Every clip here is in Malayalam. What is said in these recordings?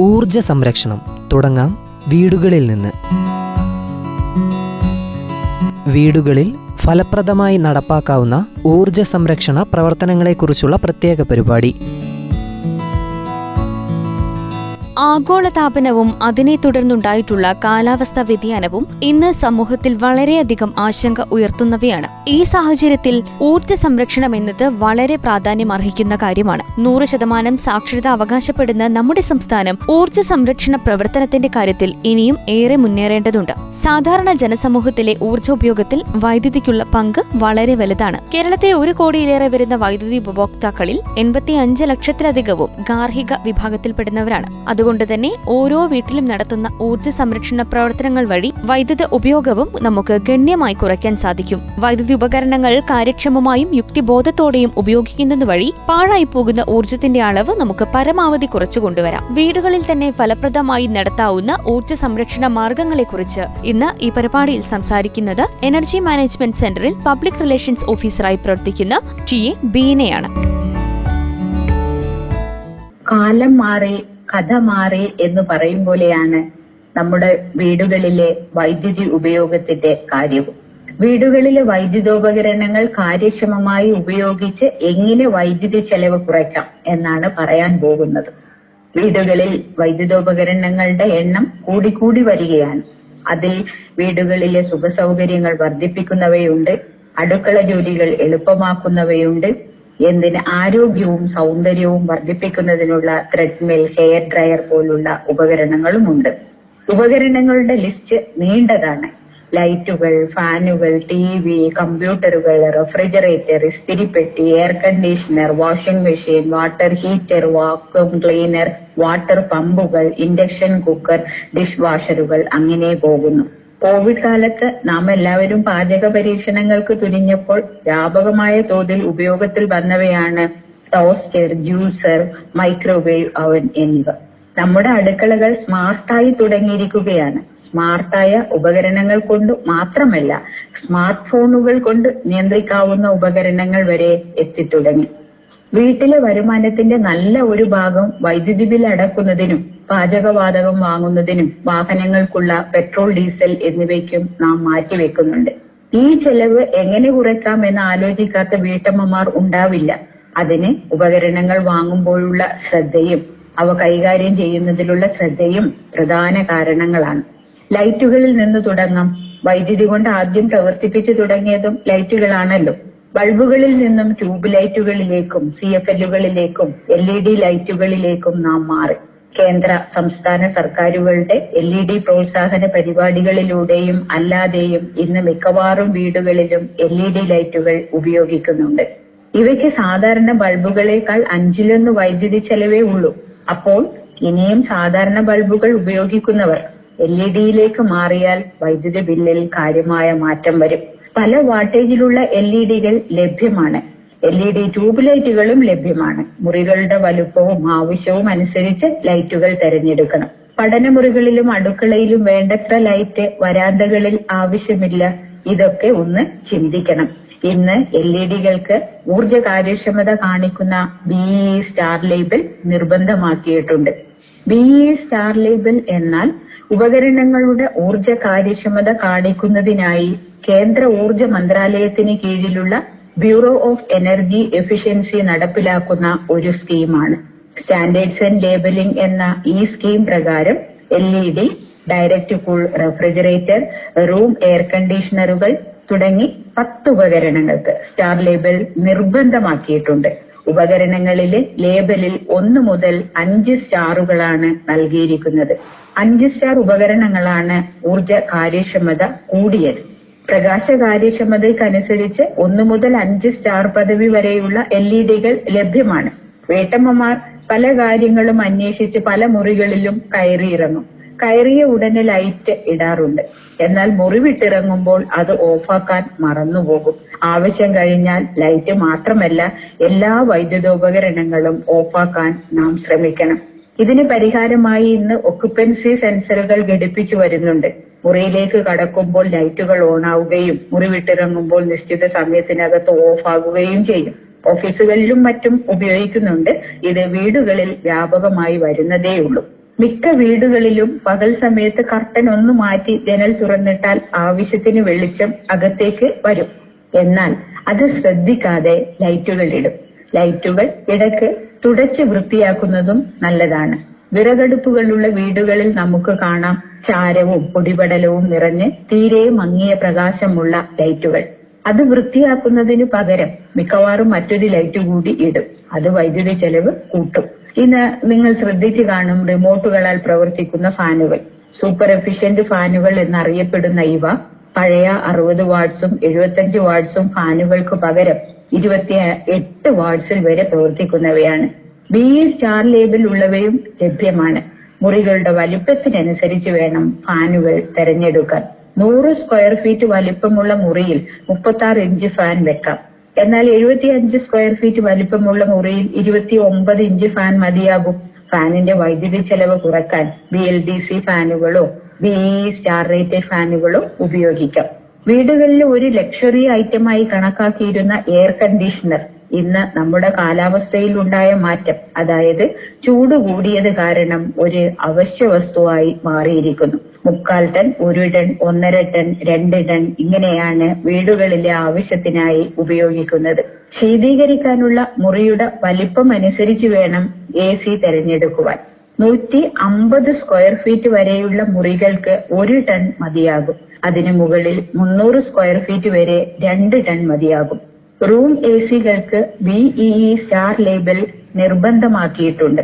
ഊർജ സംരക്ഷണം. തുടങ്ങാം വീടുകളിൽ നിന്ന്. വീടുകളിൽ ഫലപ്രദമായി നടപ്പാക്കാവുന്ന ഊർജ സംരക്ഷണ പ്രവർത്തനങ്ങളെക്കുറിച്ചുള്ള പ്രത്യേക പരിപാടി. ആഗോളതാപനവും അതിനെ തുടർന്നുണ്ടായിട്ടുള്ള കാലാവസ്ഥാ വ്യതിയാനവും ഇന്ന് സമൂഹത്തിൽ വളരെയധികം ആശങ്ക ഉയർത്തുന്നവയാണ്. ഈ സാഹചര്യത്തിൽ ഊർജ സംരക്ഷണം എന്നത് വളരെ പ്രാധാന്യം അർഹിക്കുന്ന കാര്യമാണ്. നൂറ് ശതമാനം സാക്ഷരത അവകാശപ്പെടുന്ന നമ്മുടെ സംസ്ഥാനം ഊർജ സംരക്ഷണ പ്രവർത്തനത്തിന്റെ കാര്യത്തിൽ ഇനിയും ഏറെ മുന്നേറേണ്ടതുണ്ട്. സാധാരണ ജനസമൂഹത്തിലെ ഊർജ ഉപയോഗത്തിൽ വൈദ്യുതിക്കുള്ള പങ്ക് വളരെ വലുതാണ്. കേരളത്തെ ഒരു കോടിയിലേറെ വരുന്ന വൈദ്യുതി ഉപഭോക്താക്കളിൽ എൺപത്തി ലക്ഷത്തിലധികവും ഗാർഹിക വിഭാഗത്തിൽപ്പെടുന്നവരാണ്. അതുകൊണ്ട് തന്നെ ഓരോ വീട്ടിലും നടത്തുന്ന ഊർജ സംരക്ഷണ പ്രവർത്തനങ്ങൾ വഴി വൈദ്യുത ഉപയോഗവും നമുക്ക് ഗണ്യമായി കുറയ്ക്കാൻ സാധിക്കും. വൈദ്യുതി ഉപകരണങ്ങൾ കാര്യക്ഷമമായും യുക്തിബോധത്തോടെയും ഉപയോഗിക്കുന്നത് വഴി പാഴായി പോകുന്ന ഊർജത്തിന്റെ അളവ് നമുക്ക് പരമാവധി കുറച്ചു കൊണ്ടുവരാം. വീടുകളിൽ തന്നെ ഫലപ്രദമായി നടത്താവുന്ന ഊർജ സംരക്ഷണ മാർഗങ്ങളെക്കുറിച്ച് ഇന്ന് ഈ പരിപാടിയിൽ സംസാരിക്കുന്നത് എനർജി മാനേജ്മെന്റ് സെന്ററിൽ പബ്ലിക് റിലേഷൻസ് ഓഫീസറായി പ്രവർത്തിക്കുന്ന ടി എ ബീനയാണ്. കാലം മാറി കഥ മാറി എന്ന് പറയും പോലെയാണ് നമ്മുടെ വീടുകളിലെ വൈദ്യുതി ഉപയോഗത്തിന്റെ കാര്യവും വീടുകളിലെ വൈദ്യുതോപകരണങ്ങൾ കാര്യക്ഷമമായി ഉപയോഗിച്ച് എങ്ങനെ വൈദ്യുതി ചെലവ് കുറയ്ക്കാം എന്നാണ് പറയാൻ പോകുന്നത്. വീടുകളിൽ വൈദ്യുതോപകരണങ്ങളുടെ എണ്ണം കൂടിക്കൂടി വരികയാണ്. അതിൽ വീടുകളിലെ സുഖസൗകര്യങ്ങൾ വർദ്ധിപ്പിക്കുന്നവയുണ്ട് അടുക്കള ജോലികൾ എളുപ്പമാക്കുന്നവയുണ്ട് എന്തിന് ആരോഗ്യവും സൗന്ദര്യവും വർദ്ധിപ്പിക്കുന്നതിനുള്ള ത്രെഡ്മിൽ ഹെയർ ഡ്രയർ പോലുള്ള ഉപകരണങ്ങളുമുണ്ട്. ഉപകരണങ്ങളുടെ ലിസ്റ്റ് നീണ്ടതാണ്. ലൈറ്റുകൾ ഫാനുകൾ ടി വി കമ്പ്യൂട്ടറുകൾ refrigerator ഇസ്തിരിപ്പെട്ടി air conditioner washing machine water heater vacuum cleaner water പമ്പുകൾ ഇൻഡക്ഷൻ കുക്കർ ഡിഷ് വാഷറുകൾ അങ്ങനെ പോകുന്നു. കോവിഡ് കാലത്ത് നാം എല്ലാവരും പാചക പരീക്ഷണങ്ങൾക്ക് തുനിഞ്ഞപ്പോൾ വ്യാപകമായ തോതിൽ ഉപയോഗത്തിൽ വന്നവയാണ് ടോസ്റ്റർ ജ്യൂസർ മൈക്രോവേവ് അവൻ എന്നിവ. നമ്മുടെ അടുക്കളകൾ സ്മാർട്ടായി തുടങ്ങിയിരിക്കുകയാണ്. സ്മാർട്ടായ ഉപകരണങ്ങൾ കൊണ്ട് മാത്രമല്ല സ്മാർട്ട് ഫോണുകൾ കൊണ്ട് നിയന്ത്രിക്കാവുന്ന ഉപകരണങ്ങൾ വരെ എത്തിത്തുടങ്ങി. വീട്ടിലെ വരുമാനത്തിന്റെ നല്ല ഒരു ഭാഗം വൈദ്യുതി ബിൽ അടക്കുന്നതിനും പാചകവാതകം വാങ്ങുന്നതിനും വാഹനങ്ങൾക്കുള്ള പെട്രോൾ ഡീസൽ എന്നിവയ്ക്കും നാം മാറ്റിവെക്കുന്നുണ്ട്. ഈ ചെലവ് എങ്ങനെ കുറയ്ക്കാം എന്ന് ആലോചിക്കാത്ത വീട്ടമ്മമാർ ഉണ്ടാവില്ല. അതിന് ഉപകരണങ്ങൾ വാങ്ങുമ്പോഴുള്ള ശ്രദ്ധയും അവ കൈകാര്യം ചെയ്യുന്നതിലുള്ള ശ്രദ്ധയും പ്രധാന കാരണങ്ങളാണ്. ലൈറ്റുകളിൽ നിന്ന് തുടങ്ങാം. വൈദ്യുതി കൊണ്ട് ആദ്യം പ്രവർത്തിപ്പിച്ചു തുടങ്ങിയതും ലൈറ്റുകളാണല്ലോ. ബൾബുകളിൽ നിന്നും ട്യൂബ് ലൈറ്റുകളിലേക്കും സി എഫ് എല്ലുകളിലേക്കും എൽ ഇ ഡി ലൈറ്റുകളിലേക്കും നാം മാറി. കേന്ദ്ര സംസ്ഥാന സർക്കാരുകളുടെ എൽ ഇ ഡി പ്രോത്സാഹന പരിപാടികളിലൂടെയും അല്ലാതെയും ഇന്ന് മിക്കവാറും വീടുകളിലും എൽ ഇ ഡി ലൈറ്റുകൾ ഉപയോഗിക്കുന്നുണ്ട്. ഇവയ്ക്ക് സാധാരണ ബൾബുകളേക്കാൾ അഞ്ചിലൊന്ന് വൈദ്യുതി ചെലവേ ഉള്ളൂ. അപ്പോൾ ഇനിയും സാധാരണ ബൾബുകൾ ഉപയോഗിക്കുന്നവർ എൽ ഇ ഡിയിലേക്ക് മാറിയാൽ വൈദ്യുതി ബില്ലിൽ കാര്യമായ മാറ്റം വരും. പല വാട്ടേജിലുള്ള എൽ ഇ ഡികൾ ലഭ്യമാണ്. എൽ ഇ ഡി ട്യൂബ് ലൈറ്റുകളും ലഭ്യമാണ്. മുറികളുടെ വലുപ്പവും ആവശ്യവും അനുസരിച്ച് ലൈറ്റുകൾ തിരഞ്ഞെടുക്കണം. പഠനമുറികളിലും അടുക്കളയിലും വേണ്ടത്ര ലൈറ്റ് വരാന്തകളിൽ ആവശ്യമില്ല. ഇതൊക്കെ ഒന്ന് ചിന്തിക്കണം. ഇന്ന് എൽ ഇ ഡികൾക്ക് ഊർജ കാര്യക്ഷമത കാണിക്കുന്ന ബിഇ സ്റ്റാർ ലേബൽ നിർബന്ധമാക്കിയിട്ടുണ്ട്. ബിഇ സ്റ്റാർ ലേബൽ എന്നാൽ ഉപകരണങ്ങളുടെ ഊർജ കാര്യക്ഷമത കാണിക്കുന്നതിനായി കേന്ദ്ര ഊർജ മന്ത്രാലയത്തിന് കീഴിലുള്ള ബ്യൂറോ ഓഫ് എനർജി എഫിഷ്യൻസി നടപ്പിലാക്കുന്ന ഒരു സ്കീമാണ്. സ്റ്റാൻഡേർഡ്സ് ആൻഡ് ലേബലിംഗ് എന്ന ഈ സ്കീം പ്രകാരം L E D direct cool refrigerator room air കണ്ടീഷണറുകൾ തുടങ്ങി പത്ത് ഉപകരണങ്ങൾക്ക് സ്റ്റാർ ലേബൽ നിർബന്ധമാക്കിയിട്ടുണ്ട്. ഉപകരണങ്ങളിലെ ലേബലിൽ ഒന്ന് മുതൽ അഞ്ച് സ്റ്റാറുകളാണ് നൽകിയിരിക്കുന്നത്. അഞ്ച് സ്റ്റാർ ഉപകരണങ്ങളാണ് ഊർജ കാര്യക്ഷമത കൂടിയത്. പ്രകാശ കാര്യക്ഷമതയ്ക്കനുസരിച്ച് ഒന്ന് മുതൽ അഞ്ച് സ്റ്റാർ പദവി വരെയുള്ള എൽ ഇ ഡികൾ ലഭ്യമാണ്. വേട്ടമ്മമാർ പല കാര്യങ്ങളും അന്വേഷിച്ച് പല മുറികളിലും കയറിയിറങ്ങും. കയറിയ ഉടനെ ലൈറ്റ് ഇടാറുണ്ട്. എന്നാൽ മുറിവിട്ടിറങ്ങുമ്പോൾ അത് ഓഫാക്കാൻ മറന്നുപോകും. ആവശ്യം കഴിഞ്ഞാൽ ലൈറ്റ് മാത്രമല്ല എല്ലാ വൈദ്യുതോപകരണങ്ങളും ഓഫാക്കാൻ നാം ശ്രമിക്കണം. ഇതിന് പരിഹാരമായി ഇന്ന് ഒക്കുപ്പൻസി സെൻസറുകൾ ഘടിപ്പിച്ചു വരുന്നുണ്ട്. മുറിയിലേക്ക് കടക്കുമ്പോൾ ലൈറ്റുകൾ ഓണാവുകയും മുറി വിട്ടിറങ്ങുമ്പോൾ നിശ്ചിത സമയത്തിനകത്ത് ഓഫാകുകയും ചെയ്യും. ഓഫീസുകളിലും മറ്റും ഉപയോഗിക്കുന്നുണ്ട്. ഇത് വീടുകളിൽ വ്യാപകമായി വരുന്നതേയുള്ളൂ. മിക്ക വീടുകളിലും പകൽ സമയത്ത് കർട്ടൻ ഒന്ന് മാറ്റി ജനൽ തുറന്നിട്ടാൽ ആവശ്യത്തിന് വെളിച്ചം അകത്തേക്ക് വരും. എന്നാൽ അത് ശ്രദ്ധിക്കാതെ ലൈറ്റുകൾ ഇടും. ലൈറ്റുകൾ ഇടയ്ക്ക് തുടച്ച് വൃത്തിയാക്കുന്നതും നല്ലതാണ്. വിറകടുപ്പുകളുള്ള വീടുകളിൽ നമുക്ക് കാണാം ചാരവും പൊടിപടലവും നിറഞ്ഞ് തീരെ മങ്ങിയ പ്രകാശമുള്ള ലൈറ്റുകൾ. അത് വൃത്തിയാക്കുന്നതിന് പകരം മിക്കവാറും മറ്റൊരു ലൈറ്റ് കൂടി ഇടും. അത് വൈദ്യുതി ചെലവ് കൂട്ടും. ഇന്ന് നിങ്ങൾ ശ്രദ്ധിച്ചു കാണും റിമോട്ടുകളാൽ പ്രവർത്തിക്കുന്ന ഫാനുകൾ സൂപ്പർ എഫിഷ്യന്റ് ഫാനുകൾ എന്നറിയപ്പെടുന്ന ഇവ പഴയ അറുപത് വാട്ട്സും എഴുപത്തഞ്ച് വാട്ട്സും ഫാനുകൾക്ക് പകരം ഇരുപത്തി എട്ട് വാട്ട്സിൽ വരെ പ്രവർത്തിക്കുന്നവയാണ്. ബി ഇ സ്റ്റാർ ലേബിൾ ഉള്ളവയും ലഭ്യമാണ്. മുറികളുടെ വലിപ്പത്തിനനുസരിച്ച് വേണം ഫാനുകൾ തെരഞ്ഞെടുക്കാൻ. നൂറ് സ്ക്വയർ ഫീറ്റ് വലിപ്പമുള്ള മുറിയിൽ മുപ്പത്തി ഇഞ്ച് ഫാൻ വെക്കാം. എന്നാൽ എഴുപത്തിയഞ്ച് സ്ക്വയർ ഫീറ്റ് വലിപ്പമുള്ള മുറിയിൽ ഇരുപത്തി ഒമ്പത് ഇഞ്ച് ഫാൻ മതിയാകും. ഫാനിന്റെ വൈദ്യുതി ചെലവ് കുറയ്ക്കാൻ ബി എൽ ഡി സി ഫാനുകളോ ബി സ്റ്റാർ റേറ്റഡ് ഫാനുകളോ ഉപയോഗിക്കാം. വീടുകളിൽ ഒരു ലക്ഷറി ഐറ്റമായി കണക്കാക്കിയിരുന്ന എയർ കണ്ടീഷണർ ഇന്ന് നമ്മുടെ കാലാവസ്ഥയിൽ ഉണ്ടായ മാറ്റം. അതായത് ചൂട് കൂടിയത് കാരണം ഒരു അവശ്യ വസ്തുവായി മാറിയിരിക്കുന്നു. മുക്കാൽ ടൺ ഒരു ടൺ ഒന്നര ടൺ രണ്ട് ടൺ ഇങ്ങനെയാണ് വീടുകളിലെ ആവശ്യത്തിനായി ഉപയോഗിക്കുന്നത്. ശീതീകരിക്കാനുള്ള മുറിയുടെ വലിപ്പം അനുസരിച്ച് വേണം എ സി തെരഞ്ഞെടുക്കുവാൻ. നൂറ്റി അമ്പത് സ്ക്വയർ ഫീറ്റ് വരെയുള്ള മുറികൾക്ക് ഒരു ടൺ മതിയാകും. അതിനു മുകളിൽ മുന്നൂറ് സ്ക്വയർ ഫീറ്റ് വരെ രണ്ട് ടൺ മതിയാകും. റൂം എ സികൾക്ക് ബിഇഇ സ്റ്റാർ ലേബൽ നിർബന്ധമാക്കിയിട്ടുണ്ട്.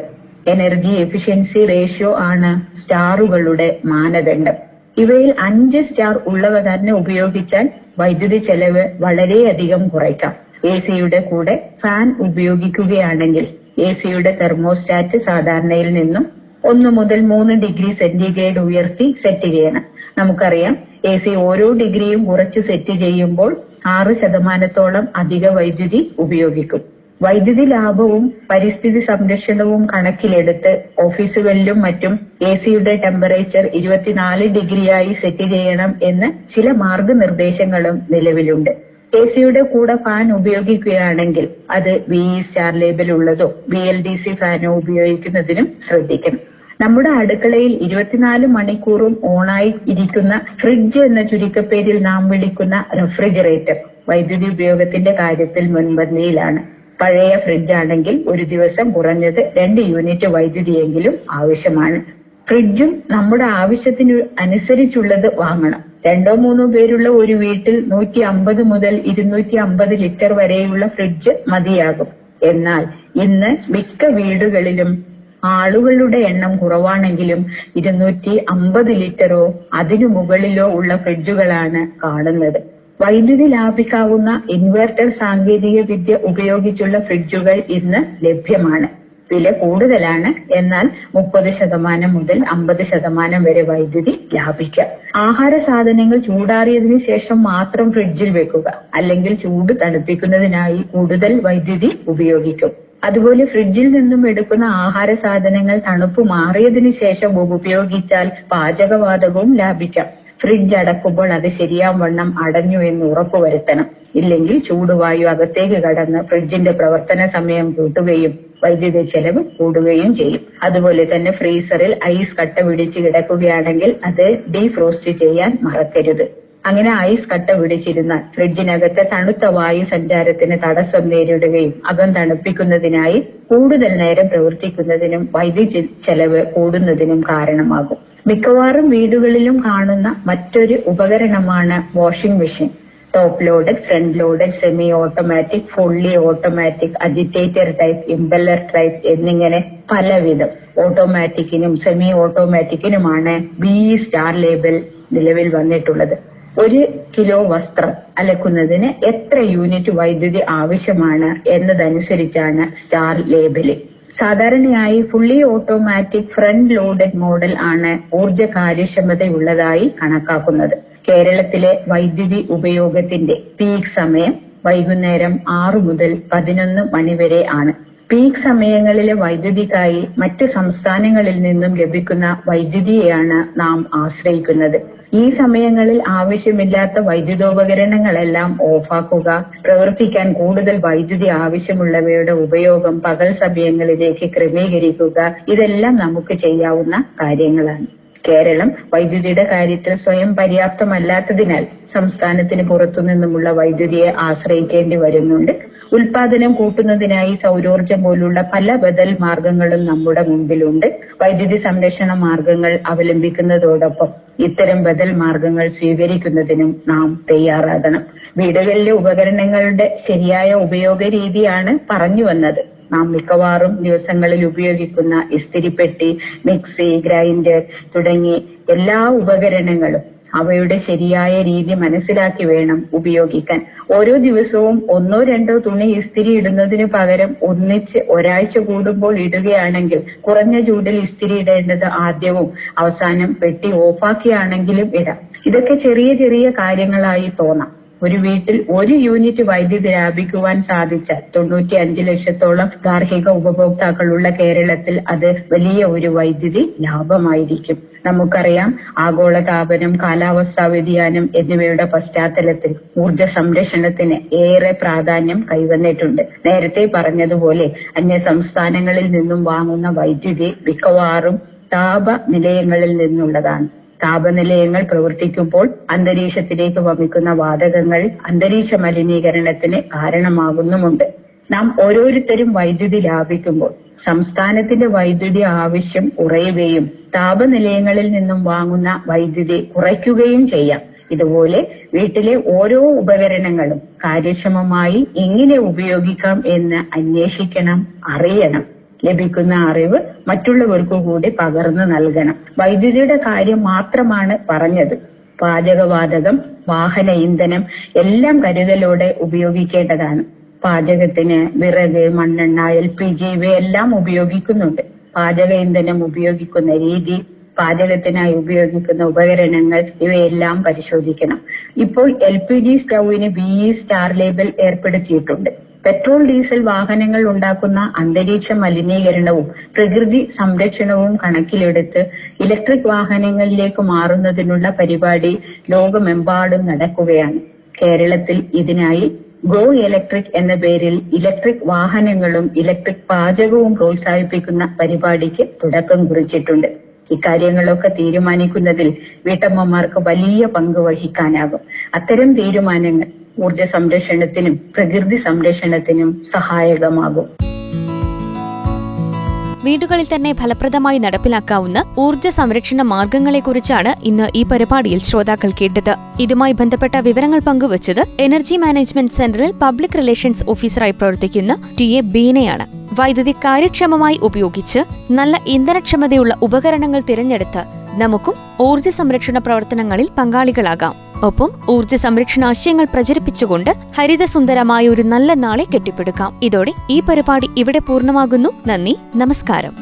എനർജി എഫിഷ്യൻസി റേഷ്യോ ആണ് സ്റ്റാറുകളുടെ മാനദണ്ഡം. ഇവയിൽ അഞ്ച് സ്റ്റാർ ഉള്ളവ തന്നെ ഉപയോഗിച്ചാൽ വൈദ്യുതി ചെലവ് വളരെയധികം കുറയ്ക്കാം. എ സിയുടെ കൂടെ ഫാൻ ഉപയോഗിക്കുകയാണെങ്കിൽ എ സിയുടെ തെർമോസ്റ്റാറ്റ് സാധാരണയിൽ നിന്നും ഒന്ന് മുതൽ മൂന്ന് ഡിഗ്രി സെന്റിഗ്രേഡ് ഉയർത്തി സെറ്റ് ചെയ്യണം. നമുക്കറിയാം എ സി ഓരോ ഡിഗ്രിയും കുറച്ച് സെറ്റ് ചെയ്യുമ്പോൾ ആറ് ശതമാനത്തോളം അധിക വൈദ്യുതി ഉപയോഗിക്കും. വൈദ്യുതി ലാഭവും പരിസ്ഥിതി സംരക്ഷണവും കണക്കിലെടുത്ത് ഓഫീസുകളിലും മറ്റും എ സിയുടെ ടെമ്പറേച്ചർ ഇരുപത്തിനാല് ഡിഗ്രിയായി സെറ്റ് ചെയ്യണം എന്ന് ചില മാർഗനിർദ്ദേശങ്ങളും നിലവിലുണ്ട്. എ സിയുടെ കൂടെ ഫാൻ ഉപയോഗിക്കുകയാണെങ്കിൽ അത് വി സ്റ്റാർ ലേബിൾ ഉള്ളതോ വി എൽ ഡി സി ഫാനോ ഉപയോഗിക്കുന്നതിനും ശ്രദ്ധിക്കണം നമ്മുടെ അടുക്കളയിൽ ഇരുപത്തിനാല് മണിക്കൂറും ഓണായി ഇരിക്കുന്ന ഫ്രിഡ്ജ് എന്ന ചുരുക്കപ്പേരിൽ നാം വിളിക്കുന്ന റെഫ്രിജറേറ്റർ വൈദ്യുതി ഉപയോഗത്തിന്റെ കാര്യത്തിൽ മുൻപന്തിയിലാണ്. പഴയ ഫ്രിഡ്ജ് ആണെങ്കിൽ ഒരു ദിവസം കുറഞ്ഞത് രണ്ട് യൂണിറ്റ് വൈദ്യുതിയെങ്കിലും ആവശ്യമാണ്. ഫ്രിഡ്ജും നമ്മുടെ ആവശ്യത്തിന് അനുസരിച്ചുള്ളത് വാങ്ങണം. രണ്ടോ മൂന്നോ പേരുള്ള ഒരു വീട്ടിൽ നൂറ്റി അമ്പത് മുതൽ ഇരുന്നൂറ്റി അമ്പത് ലിറ്റർ വരെയുള്ള ഫ്രിഡ്ജ് മതിയാകും. എന്നാൽ ഇന്ന് മിക്ക വീടുകളിലും ആളുകളുടെ എണ്ണം കുറവാണെങ്കിലും ഇരുന്നൂറ്റി അമ്പത് ലിറ്ററോ അതിനു മുകളിലോ ഉള്ള ഫ്രിഡ്ജുകളാണ് കാണുന്നത്. വൈദ്യുതി ലാഭിക്കാവുന്ന ഇൻവെർട്ടർ സാങ്കേതിക വിദ്യ ഉപയോഗിച്ചുള്ള ഫ്രിഡ്ജുകൾ ഇന്ന് ലഭ്യമാണ്. വില കൂടുതലാണ്. എന്നാൽ മുപ്പത് ശതമാനം മുതൽ അമ്പത് ശതമാനം വരെ വൈദ്യുതി ലാഭിക്കാം. ആഹാര സാധനങ്ങൾ ചൂടാറിയതിനു ശേഷം മാത്രം ഫ്രിഡ്ജിൽ വെക്കുക. അല്ലെങ്കിൽ ചൂട് തണുപ്പിക്കുന്നതിനായി കൂടുതൽ വൈദ്യുതി ഉപയോഗിക്കും. അതുപോലെ ഫ്രിഡ്ജിൽ നിന്നും എടുക്കുന്ന ആഹാര സാധനങ്ങൾ തണുപ്പ് മാറിയതിനു ശേഷം ഉപയോഗിച്ചാൽ പാചകവാതകവും ലാഭിക്കാം. ഫ്രിഡ്ജ് അടക്കുമ്പോൾ അത് ശരിയാവണ്ണം അടഞ്ഞു എന്ന് ഉറപ്പുവരുത്തണം. ഇല്ലെങ്കിൽ ചൂടുവായു അകത്തേക്ക് കടന്ന് ഫ്രിഡ്ജിന്റെ പ്രവർത്തന സമയം കൂട്ടുകയും വൈദ്യുതി ചെലവ് കൂടുകയും ചെയ്യും. അതുപോലെ തന്നെ ഫ്രീസറിൽ ഐസ് കട്ട പിടിച്ച് കിടക്കുകയാണെങ്കിൽ അത് ഡീഫ്രോസ്റ്റ് ചെയ്യാൻ മറക്കരുത്. അങ്ങനെ ഐസ് കട്ട പിടിച്ചിരുന്നാൽ ഫ്രിഡ്ജിനകത്തെ തണുത്ത വായു സഞ്ചാരത്തിന് തടസ്സം നേരിടുകയും അകം തണുപ്പിക്കുന്നതിനായി കൂടുതൽ നേരം പ്രവർത്തിക്കുന്നതിനും വൈദ്യുതി ചെലവ് കൂടുന്നതിനും കാരണമാകും. മിക്കവാറും വീടുകളിലും കാണുന്ന മറ്റൊരു ഉപകരണമാണ് washing machine top load front load semi automatic fully automatic agitator type impeller type എന്നിങ്ങനെ പലവിധം. ഓട്ടോമാറ്റിക്കിനും സെമി ഓട്ടോമാറ്റിക്കിനുമാണ് ബി സ്റ്റാർ ലേബൽ നിലവിൽ വന്നിട്ടുള്ളത്. ഒരു കിലോ വസ്ത്രം അലക്കുന്നതിന് എത്ര യൂണിറ്റ് വൈദ്യുതി ആവശ്യമാണ് എന്നതനുസരിച്ചാണ് സ്റ്റാർ ലേബലിംഗ് സാധാരണയായി fully automatic front loaded model ആണ് ഊർജ കാര്യക്ഷമതയുള്ളതായി കണക്കാക്കുന്നത്. കേരളത്തിലെ വൈദ്യുതി ഉപയോഗത്തിന്റെ പീക്ക് സമയം വൈകുന്നേരം ആറു മുതൽ പതിനൊന്ന് മണിവരെ ആണ്. പീക്ക് സമയങ്ങളിലെ വൈദ്യുതിക്കായി മറ്റ് സംസ്ഥാനങ്ങളിൽ നിന്നും ലഭിക്കുന്ന വൈദ്യുതിയെയാണ് നാം ആശ്രയിക്കുന്നത്. ഈ സമയങ്ങളിൽ ആവശ്യമില്ലാത്ത വൈദ്യുതോപകരണങ്ങളെല്ലാം ഓഫാക്കുക പ്രവർത്തിക്കാൻ കൂടുതൽ വൈദ്യുതി ആവശ്യമുള്ളവയുടെ ഉപയോഗം പകൽ സമയങ്ങളിലേക്ക് ക്രമീകരിക്കുക ഇതെല്ലാം നമുക്ക് ചെയ്യാവുന്ന കാര്യങ്ങളാണ്. കേരളം വൈദ്യുതിയുടെ കാര്യത്തിൽ സ്വയം പര്യാപ്തമല്ലാത്തതിനാൽ സംസ്ഥാനത്തിന് പുറത്തുനിന്നുമുള്ള വൈദ്യുതിയെ ആശ്രയിക്കേണ്ടി വരുന്നുണ്ട്. ഉൽപാദനം കൂട്ടുന്നതിനായി സൗരോർജം പോലുള്ള പല ബദൽ മാർഗങ്ങളും നമ്മുടെ മുമ്പിലുണ്ട്. വൈദ്യുതി സംരക്ഷണ മാർഗങ്ങൾ അവലംബിക്കുന്നതോടൊപ്പം ഇത്തരം ബദൽ മാർഗങ്ങൾ സ്വീകരിക്കുന്നതിനും നാം തയ്യാറാകണം. വീടുകളിലെ ഉപകരണങ്ങളുടെ ശരിയായ ഉപയോഗ രീതിയാണ് പറഞ്ഞു വന്നത്. നാം മിക്കവാറും ദിവസങ്ങളിൽ ഉപയോഗിക്കുന്ന ഇസ്തിരിപ്പെട്ടി മിക്സി ഗ്രൈൻഡർ തുടങ്ങി എല്ലാ ഉപകരണങ്ങളും അവയുടെ ശരിയായ രീതി മനസ്സിലാക്കി വേണം ഉപയോഗിക്കാൻ. ഓരോ ദിവസവും ഒന്നോ രണ്ടോ തുണി ഇസ്തിരി ഇടുന്നതിന് പകരം ഒന്നിച്ച് ഒരാഴ്ച കൂടുമ്പോൾ ഇടുകയാണെങ്കിൽ കുറഞ്ഞ ചൂടിൽ ഇസ്തിരി ഇടേണ്ടത് ആദ്യവും അവസാനം പെട്ടി ഓഫാക്കിയാണെങ്കിലും ഇടാം. ഇതൊക്കെ ചെറിയ ചെറിയ കാര്യങ്ങളായി തോന്നാം. ഒരു വീട്ടിൽ ഒരു യൂണിറ്റ് വൈദ്യുതി ലാഭിക്കുവാൻ സാധിച്ച തൊണ്ണൂറ്റി അഞ്ച് ലക്ഷത്തോളം ഗാർഹിക ഉപഭോക്താക്കളുള്ള കേരളത്തിൽ അത് വലിയ ഒരു വൈദ്യുതി ലാഭമായിരിക്കും. നമുക്കറിയാം ആഗോളതാപനം കാലാവസ്ഥാ വ്യതിയാനം എന്നിവയുടെ പശ്ചാത്തലത്തിൽ ഊർജ സംരക്ഷണത്തിന് ഏറെ പ്രാധാന്യം കൈവന്നിട്ടുണ്ട്. നേരത്തെ പറഞ്ഞതുപോലെ അന്യ സംസ്ഥാനങ്ങളിൽ നിന്നും വാങ്ങുന്ന വൈദ്യുതി മിക്കവാറും താപ നിലയങ്ങളിൽ നിന്നുള്ളതാണ്. താപനിലയങ്ങൾ പ്രവർത്തിക്കുമ്പോൾ അന്തരീക്ഷത്തിലേക്ക് വമിക്കുന്ന വാതകങ്ങൾ അന്തരീക്ഷ മലിനീകരണത്തിന് കാരണമാകുന്നുമുണ്ട്. നാം ഓരോരുത്തരും വൈദ്യുതി ലാഭിക്കുമ്പോൾ സംസ്ഥാനത്തിന്റെ വൈദ്യുതി ആവശ്യം കുറയുകയും താപനിലയങ്ങളിൽ നിന്നും വാങ്ങുന്ന വൈദ്യുതി കുറയ്ക്കുകയും ചെയ്യാം. ഇതുപോലെ വീട്ടിലെ ഓരോ ഉപകരണങ്ങളും കാര്യക്ഷമമായി എങ്ങനെ ഉപയോഗിക്കാം എന്ന് അന്വേഷിക്കണം അറിയണം. ലഭിക്കുന്ന അറിവ് മറ്റുള്ളവർക്ക് കൂടി പകർന്നു നൽകണം. വൈദ്യുതിയുടെ കാര്യം മാത്രമാണ് പറഞ്ഞത്. പാചകവാതകം വാഹന ഇന്ധനം എല്ലാം കരുതലോടെ ഉപയോഗിക്കേണ്ടതാണ്. പാചകത്തിന് വിറക് മണ്ണെണ്ണ എൽ പി ജി ഇവയെല്ലാം ഉപയോഗിക്കുന്നുണ്ട്. പാചക ഇന്ധനം ഉപയോഗിക്കുന്ന രീതി പാചകത്തിനായി ഉപയോഗിക്കുന്ന ഉപകരണങ്ങൾ ഇവയെല്ലാം പരിശോധിക്കണം. ഇപ്പോൾ എൽ പി ജി സ്റ്റൗവിന് ബി സ്റ്റാർ ലേബൽ ഏർപ്പെടുത്തിയിട്ടുണ്ട്. പെട്രോൾ ഡീസൽ വാഹനങ്ങൾ ഉണ്ടാക്കുന്ന അന്തരീക്ഷ മലിനീകരണവും പ്രകൃതി സംരക്ഷണവും കണക്കിലെടുത്ത് ഇലക്ട്രിക് വാഹനങ്ങളിലേക്ക് മാറുന്നതിനുള്ള പരിപാടി ലോകമെമ്പാടും നടക്കുകയാണ്. കേരളത്തിൽ ഇതിനായി ഗോ ഇലക്ട്രിക് എന്ന പേരിൽ ഇലക്ട്രിക് വാഹനങ്ങളും ഇലക്ട്രിക് പാചകവും പ്രോത്സാഹിപ്പിക്കുന്ന പരിപാടിക്ക് തുടക്കം കുറിച്ചിട്ടുണ്ട്. ഇക്കാര്യങ്ങളൊക്കെ തീരുമാനിക്കുന്നതിൽ വീട്ടമ്മമാർക്ക് വലിയ പങ്ക് വഹിക്കാനാകും. അത്തരം തീരുമാനങ്ങൾ ഊർജ സംരക്ഷണത്തിനും പ്രകൃതി സംരക്ഷണത്തിനും സഹായകമാകും. വീടുകളിൽ തന്നെ ഫലപ്രദമായി നടപ്പിലാക്കാവുന്ന ഊർജ സംരക്ഷണ മാർഗങ്ങളെക്കുറിച്ചാണ് ഇന്ന് ഈ പരിപാടിയിൽ ശ്രോതാക്കൾ കേട്ടത് ഇതുമായി ബന്ധപ്പെട്ട വിവരങ്ങൾ പങ്കുവച്ചത് എനർജി മാനേജ്മെന്റ് സെന്ററിൽ പബ്ലിക് റിലേഷൻസ് ഓഫീസറായി പ്രവർത്തിക്കുന്ന ടി എ ബീനയാണ്. വൈദ്യുതി കാര്യക്ഷമമായി ഉപയോഗിച്ച് നല്ല ഇന്ധനക്ഷമതയുള്ള ഉപകരണങ്ങൾ തിരഞ്ഞെടുത്ത് നമുക്കും ഊർജ സംരക്ഷണ പ്രവർത്തനങ്ങളിൽ പങ്കാളികളാകാം. ഒപ്പം ഊർജ സംരക്ഷണ ആശയങ്ങൾ പ്രചരിപ്പിച്ചുകൊണ്ട് ഹരിതസുന്ദരമായ ഒരു നല്ല നാളെ കെട്ടിപ്പടുക്കാം. ഇതോടെ ഈ പരിപാടി ഇവിടെ പൂർണമാകുന്നു. നന്ദി നമസ്കാരം.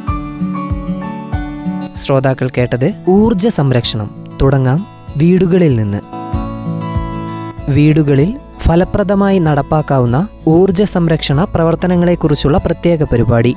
ശ്രോതാക്കൾ കേട്ടത് ഊർജ സംരക്ഷണം. തുടങ്ങാം വീടുകളിൽ നിന്ന്. വീടുകളിൽ ഫലപ്രദമായി നടപ്പാക്കാവുന്ന ഊർജ സംരക്ഷണ പ്രവർത്തനങ്ങളെക്കുറിച്ചുള്ള പ്രത്യേക പരിപാടി.